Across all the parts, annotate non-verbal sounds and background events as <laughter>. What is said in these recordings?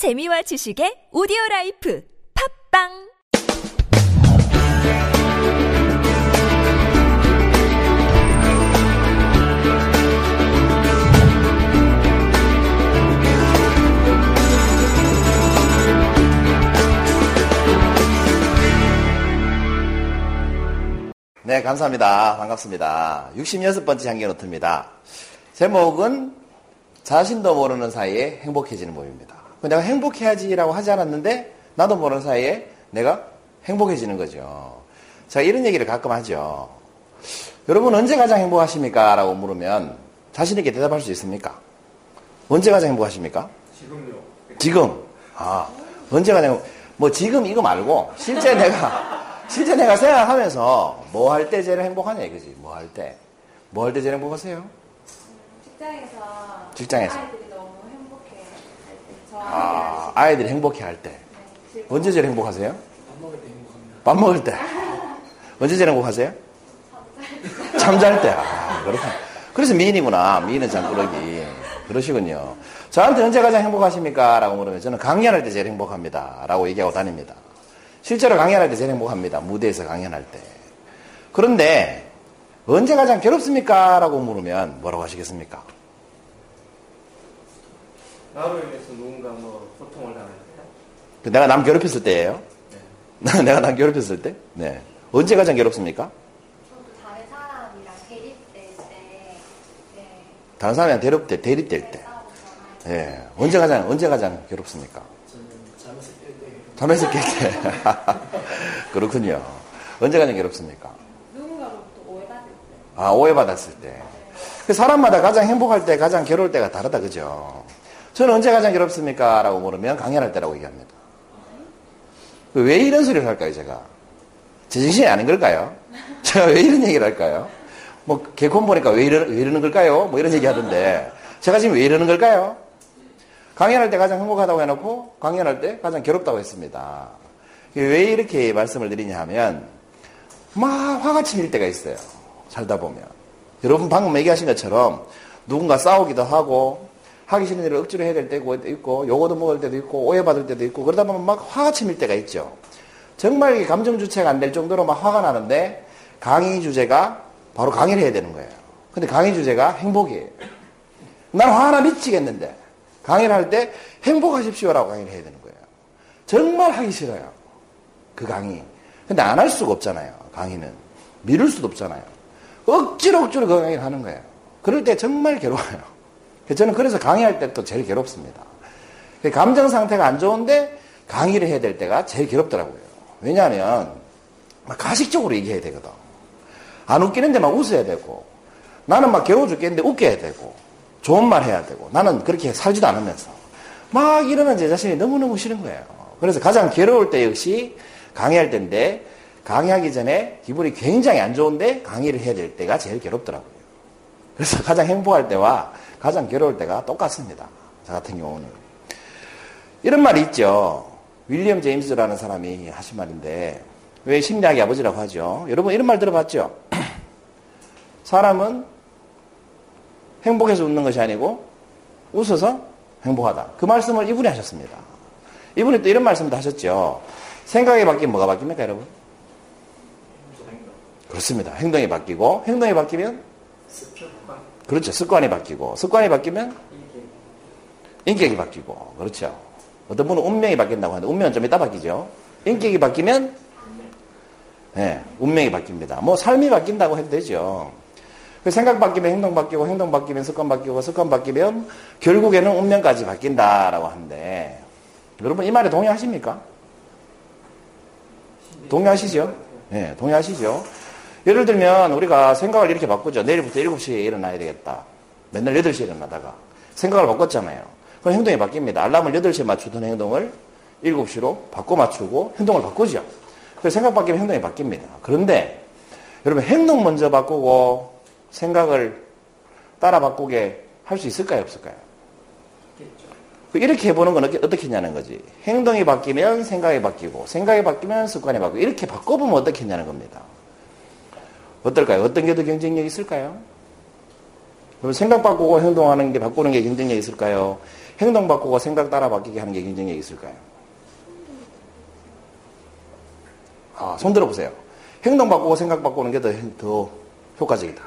재미와 지식의 오디오 라이프 팝빵 네, 감사합니다. 반갑습니다. 66번째 향기 노트입니다. 제목은 자신도 모르는 사이에 행복해지는 법입니다. 내가 행복해야지라고 하지 않았는데 나도 모르는 사이에 내가 행복해지는 거죠. 자, 이런 얘기를 가끔 하죠. 여러분 언제 가장 행복하십니까? 라고 물으면 자신있게 대답할 수 있습니까? 언제 가장 행복하십니까? 지금요. 지금. 아, 언제 가장, 뭐 지금 이거 말고 실제 내가, 실제 내가 생각하면서 뭐 할 때 제일 행복하냐 이거지. 뭐 할 때. 뭐 할 때 제일 행복하세요? 직장에서 직장에서. 아이들이 너무 행복해 할 때, 저 아, 아이들이 행복해 할 때. 언제 제일 행복하세요? 밥 먹을 때 행복합니다. 밥 먹을 때. 언제 제일 행복하세요? 잠잘 때. 아, 그렇구나. 그래서 미인이구나. 미인은 잠꾸러기. 그러시군요. 저한테 언제 가장 행복하십니까? 라고 물으면 저는 강연할 때 제일 행복합니다. 라고 얘기하고 다닙니다. 실제로 강연할 때 제일 행복합니다. 무대에서 강연할 때. 그런데 언제 가장 괴롭습니까? 라고 물으면 뭐라고 하시겠습니까? 나로 인해서 누군가 뭐 고통을 당할 때. 그 내가 남 괴롭혔을 때예요. 네. <laughs> 내가 남 괴롭혔을 때? 네. 언제 가장 괴롭습니까? 저도 다른 사람이랑 대립될 때 네, 다른 사람이랑 대립 때, 대립될 때. 예. 언제 가장, 언제 가장 괴롭습니까? 저는 잠에서 깰 때. 잠에서 깰 때. <laughs> 그렇군요. 언제 가장 괴롭습니까? 때 누군가로부터 오해받을 때 아, 오해받았을 때. 그 사람마다 가장 행복할 때, 가장 괴로울 때가 다르다, 그죠? 저는 언제 가장 괴롭습니까? 라고 물으면 강연할 때라고 얘기합니다. 그왜 이런 소리를 할까요, 제가? 제 정신이 아닌 걸까요? <laughs> 제가 왜 이런 얘기를 할까요? 뭐, 개콘 보니까 왜, 이러, 왜 이러는 걸까요? 뭐 이런 얘기 하던데. 제가 지금 왜 이러는 걸까요? 강연할 때 가장 행복하다고 해놓고, 강연할 때 가장 괴롭다고 했습니다. 왜 이렇게 말씀을 드리냐 하면, 막 화가 치밀 때가 있어요. 살다 보면. 여러분 방금 얘기하신 것처럼 누군가 싸우기도 하고 하기 싫은 일을 억지로 해야 될 때도 있고 요거도 먹을 때도 있고 오해받을 때도 있고 그러다 보면 막 화가 치밀 때가 있죠. 정말 감정 주체가 안 될 정도로 막 화가 나는데 강의 주제가 바로 강의를 해야 되는 거예요. 근데 강의 주제가 행복이에요. 난 화나 미치겠는데 강의를 할 때 행복하십시오라고 강의를 해야 되는 거예요. 정말 하기 싫어요. 그 강의. 근데 안 할 수가 없잖아요. 강의는. 미룰 수도 없잖아요. 억지로 억지로 그 강의를 하는 거예요. 그럴 때 정말 괴로워요. 저는 그래서 강의할 때 또 제일 괴롭습니다. 감정 상태가 안 좋은데 강의를 해야 될 때가 제일 괴롭더라고요. 왜냐하면 막 가식적으로 얘기해야 되거든. 안 웃기는데 막 웃어야 되고 나는 막 괴로워 죽겠는데 웃겨야 되고 좋은 말 해야 되고 나는 그렇게 살지도 않으면서 막 이러는 제 자신이 너무너무 싫은 거예요. 그래서 가장 괴로울 때 역시 강의할 때인데 강의하기 전에 기분이 굉장히 안 좋은데 강의를 해야 될 때가 제일 괴롭더라고요. 그래서 가장 행복할 때와 가장 괴로울 때가 똑같습니다. 저 같은 경우는. 이런 말이 있죠. 윌리엄 제임스라는 사람이 하신 말인데, 왜 심리학의 아버지라고 하죠? 여러분 이런 말 들어봤죠? <clears throat> 사람은 행복해서 웃는 것이 아니고 웃어서 행복하다. 그 말씀을 이분이 하셨습니다. 이분이 또 이런 말씀도 하셨죠. 생각이 바뀌면 뭐가 바뀝니까, 여러분? 그렇습니다. 행동이 바뀌고, 행동이 바뀌면 습격과 그렇죠. 습관이 바뀌고, 습관이 바뀌면. 인격이 바뀌고, 그렇죠. 어떤 분은 운명이 바뀐다고 하는데, 운명은 좀 이따 바뀌죠. 인격이 바뀌면, 예, 운명이 바뀝니다. 뭐, 삶이 바뀐다고 해도 되죠. 그 생각 바뀌면 행동 바뀌고, 행동 바뀌면 습관 바뀌고, 습관 바뀌면, 결국에는 운명까지 바뀐다라고 하는데, 여러분 이 말에 동의하십니까? 동의하시죠? 예, 동의하시죠? 예를 들면 우리가 생각을 이렇게 바꾸죠. 내일부터 7시에 일어나야 되겠다. 맨날 8시에 일어나다가 생각을 바꿨잖아요. 그럼 행동이 바뀝니다. 알람을 8시에 맞추던 행동을 7시로 바꿔 맞추고 행동을 바꾸죠. 그래서 생각 바뀌면 행동이 바뀝니다. 그런데 여러분 행동 먼저 바꾸고 생각을 따라 바꾸게 할 수 있을까요? 없을까요? 그 이렇게 해보는 건 어떻게, 어떻게 했냐는 거지. 행동이 바뀌면 생각이 바뀌고, 생각이 바뀌면 습관이 바뀌고, 이렇게 바꿔보면 어떻게 했냐는 겁니다. 어떨까요? 어떤 게 더 경쟁력이 있을까요? 그럼 생각 바꾸고 행동하는 게 바꾸는 게 경쟁력이 있을까요? 행동 바꾸고 생각 따라 바뀌게 하는 게 경쟁력이 있을까요? 아, 손 들어보세요. 행동 바꾸고 생각 바꾸는 게 더, 더 효과적이다.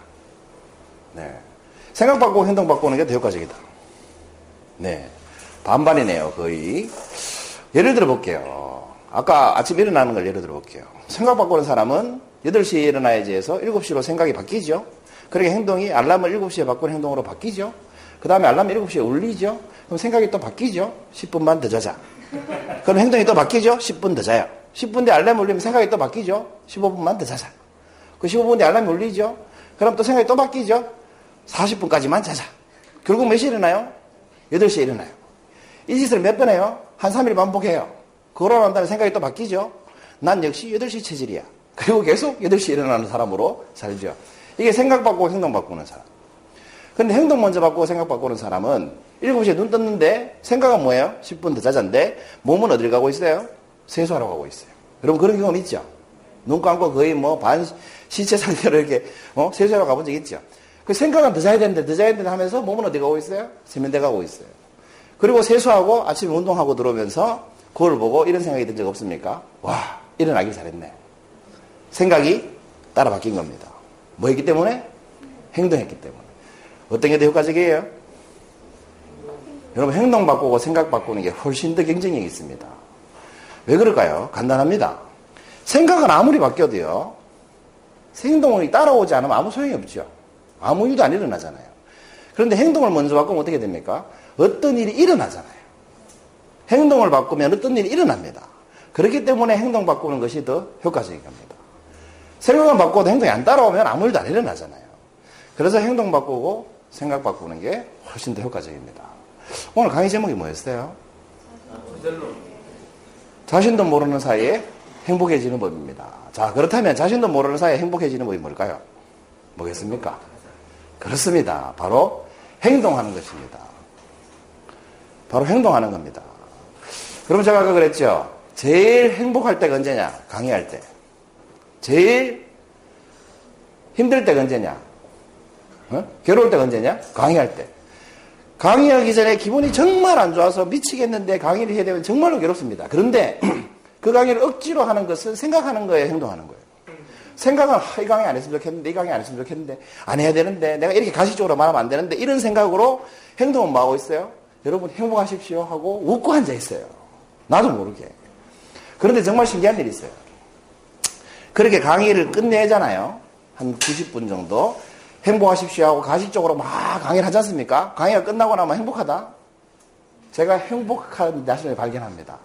네. 생각 바꾸고 행동 바꾸는 게 더 효과적이다. 네. 반반이네요, 거의. 예를 들어 볼게요. 아까 아침 일어나는 걸 예를 들어 볼게요. 생각 바꾸는 사람은 8시에 일어나야지 해서 7시로 생각이 바뀌죠. 그러니까 행동이 알람을 7시에 바꾸는 행동으로 바뀌죠. 그 다음에 알람이 7시에 울리죠. 그럼 생각이 또 바뀌죠. 10분만 더 자자. 그럼 행동이 또 바뀌죠. 10분 더 자요. 10분 뒤에 알람이 울리면 생각이 또 바뀌죠. 15분만 더 자자. 그 15분 뒤에 알람이 울리죠. 그럼 또 생각이 또 바뀌죠. 40분까지만 자자. 결국 몇 시에 일어나요? 8시에 일어나요. 이 짓을 몇 번 해요? 한 3일 반복해요. 그러고 난 다음에 생각이 또 바뀌죠. 난 역시 8시 체질이야. 그리고 계속 8시에 일어나는 사람으로 살죠. 이게 생각 바꾸고 행동 바꾸는 사람. 근데 행동 먼저 바꾸고 생각 바꾸는 사람은 7시에 눈 떴는데 생각은 뭐예요? 10분 더 자자인데 몸은 어딜 가고 있어요? 세수하러 가고 있어요. 여러분 그런 경험 있죠? 눈 감고 거의 뭐 반 시체 상태로 이렇게 어? 세수하러 가본 적 있죠? 그 생각은 더 자야 되는데 더 자야 되는데 하면서 몸은 어디 가고 있어요? 세면대 가고 있어요. 그리고 세수하고 아침에 운동하고 들어오면서 거울 보고 이런 생각이 든 적 없습니까? 와 일어나길 잘했네. 생각이 따라 바뀐 겁니다. 뭐 했기 때문에? 행동했기 때문에. 어떤 게 더 효과적이에요? 여러분 행동 바꾸고 생각 바꾸는 게 훨씬 더 경쟁력이 있습니다. 왜 그럴까요? 간단합니다. 생각은 아무리 바뀌어도요. 행동이 따라오지 않으면 아무 소용이 없죠. 아무 일도 안 일어나잖아요. 그런데 행동을 먼저 바꾸면 어떻게 됩니까? 어떤 일이 일어나잖아요. 행동을 바꾸면 어떤 일이 일어납니다. 그렇기 때문에 행동 바꾸는 것이 더 효과적인 겁니다. 생각만 바꿔도 행동이 안 따라오면 아무 일도 안 일어나잖아요. 그래서 행동 바꾸고 생각 바꾸는 게 훨씬 더 효과적입니다. 오늘 강의 제목이 뭐였어요? 자신도 모르는 사이에 행복해지는 법입니다. 자, 그렇다면 자신도 모르는 사이에 행복해지는 법이 뭘까요? 뭐겠습니까? 그렇습니다. 바로 행동하는 것입니다. 바로 행동하는 겁니다. 그럼 제가 아까 그랬죠? 제일 행복할 때가 언제냐? 강의할 때. 제일 힘들 때가 언제냐? 어? 괴로울 때가 언제냐? 강의할 때. 강의하기 전에 기분이 정말 안 좋아서 미치겠는데 강의를 해야 되면 정말로 괴롭습니다. 그런데 <clears throat> 그 강의를 억지로 하는 것은 생각하는 거에 행동하는 거예요. 생각은 아, 이 강의 안 했으면 좋겠는데 이 강의 안 했으면 좋겠는데 안 해야 되는데 내가 이렇게 가시적으로 말하면 안 되는데 이런 생각으로 행동은 뭐 하고 있어요? 여러분 행복하십시오 하고 웃고 앉아 있어요. 나도 모르게. 그런데 정말 신기한 일이 있어요. 그렇게 강의를 끝내잖아요. 한 90분 정도. 행복하십시오 하고 가식적으로 막 강의를 하지 않습니까? 강의가 끝나고 나면 행복하다? 제가 행복한 자신을 발견합니다.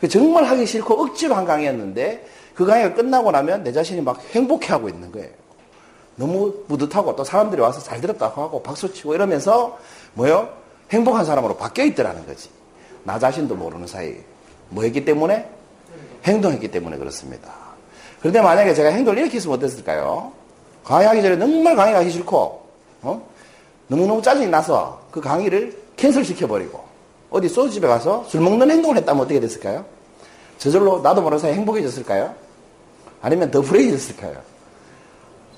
그 정말 하기 싫고 억지로 한 강의였는데 그 강의가 끝나고 나면 내 자신이 막 행복해하고 있는 거예요. 너무 뿌듯하고 또 사람들이 와서 잘 들었다고 하고 박수치고 이러면서 뭐요? 행복한 사람으로 바뀌어 있더라는 거지. 나 자신도 모르는 사이에. 뭐 했기 때문에? 행동했기 때문에 그렇습니다. 그런데 만약에 제가 행동을 이렇게 했으면 어땠을까요? 강의하기 전에 정말 강의하기 싫고, 어? 너무너무 짜증이 나서 그 강의를 캔슬 시켜버리고, 어디 소주집에 가서 술 먹는 행동을 했다면 어떻게 됐을까요? 저절로 나도 모르는 사이에 행복해졌을까요? 아니면 더 불행해졌을까요?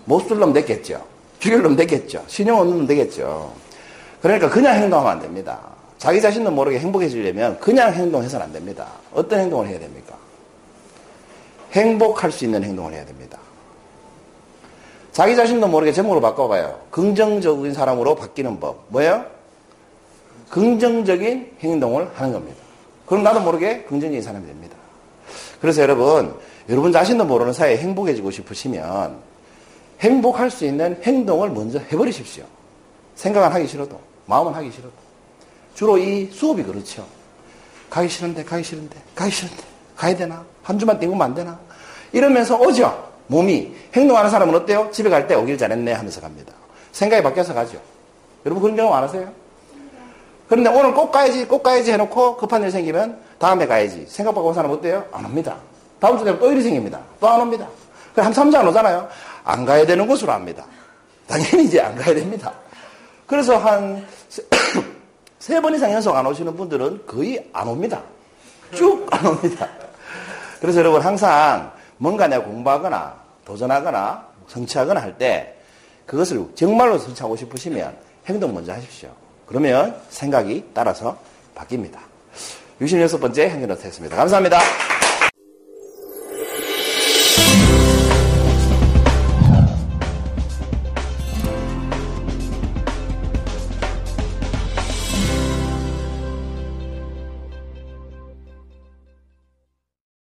못술놈 됐겠죠. 죽일 놈 됐겠죠. 신용 없는 놈 되겠죠. 그러니까 그냥 행동하면 안 됩니다. 자기 자신도 모르게 행복해지려면 그냥 행동해서는 안 됩니다. 어떤 행동을 해야 됩니까? 행복할 수 있는 행동을 해야 됩니다. 자기 자신도 모르게 제목으로 바꿔봐요. 긍정적인 사람으로 바뀌는 법. 뭐예요? 긍정적인 행동을 하는 겁니다. 그럼 나도 모르게 긍정적인 사람이 됩니다. 그래서 여러분, 여러분 자신도 모르는 사이에 행복해지고 싶으시면 행복할 수 있는 행동을 먼저 해버리십시오. 생각은 하기 싫어도, 마음은 하기 싫어도. 주로 이 수업이 그렇죠. 가기 싫은데, 가기 싫은데, 가기 싫은데, 가야 되나? 한 주만 땡기면 안 되나? 이러면서 오죠. 몸이. 행동하는 사람은 어때요? 집에 갈 때 오길 잘했네 하면서 갑니다. 생각이 바뀌어서 가죠. 여러분 그런 경험 안 하세요? 그런데 오늘 꼭 가야지, 꼭 가야지 해놓고 급한 일 생기면 다음에 가야지. 생각 바꾸는 사람 어때요? 안 옵니다. 다음 주 되면 또 일이 생깁니다. 또 안 옵니다. 그럼 한 3주 안 오잖아요. 안 가야 되는 곳으로 합니다. 당연히 이제 안 가야 됩니다. 그래서 한 세 <coughs> 번 이상 연속 안 오시는 분들은 거의 안 옵니다. 쭉 안 옵니다. 그래서 여러분 항상 뭔가 내가 공부하거나 도전하거나 성취하거나 할 때 그것을 정말로 성취하고 싶으시면 행동 먼저 하십시오. 그러면 생각이 따라서 바뀝니다. 66번째 행위노트 했습니다. 감사합니다.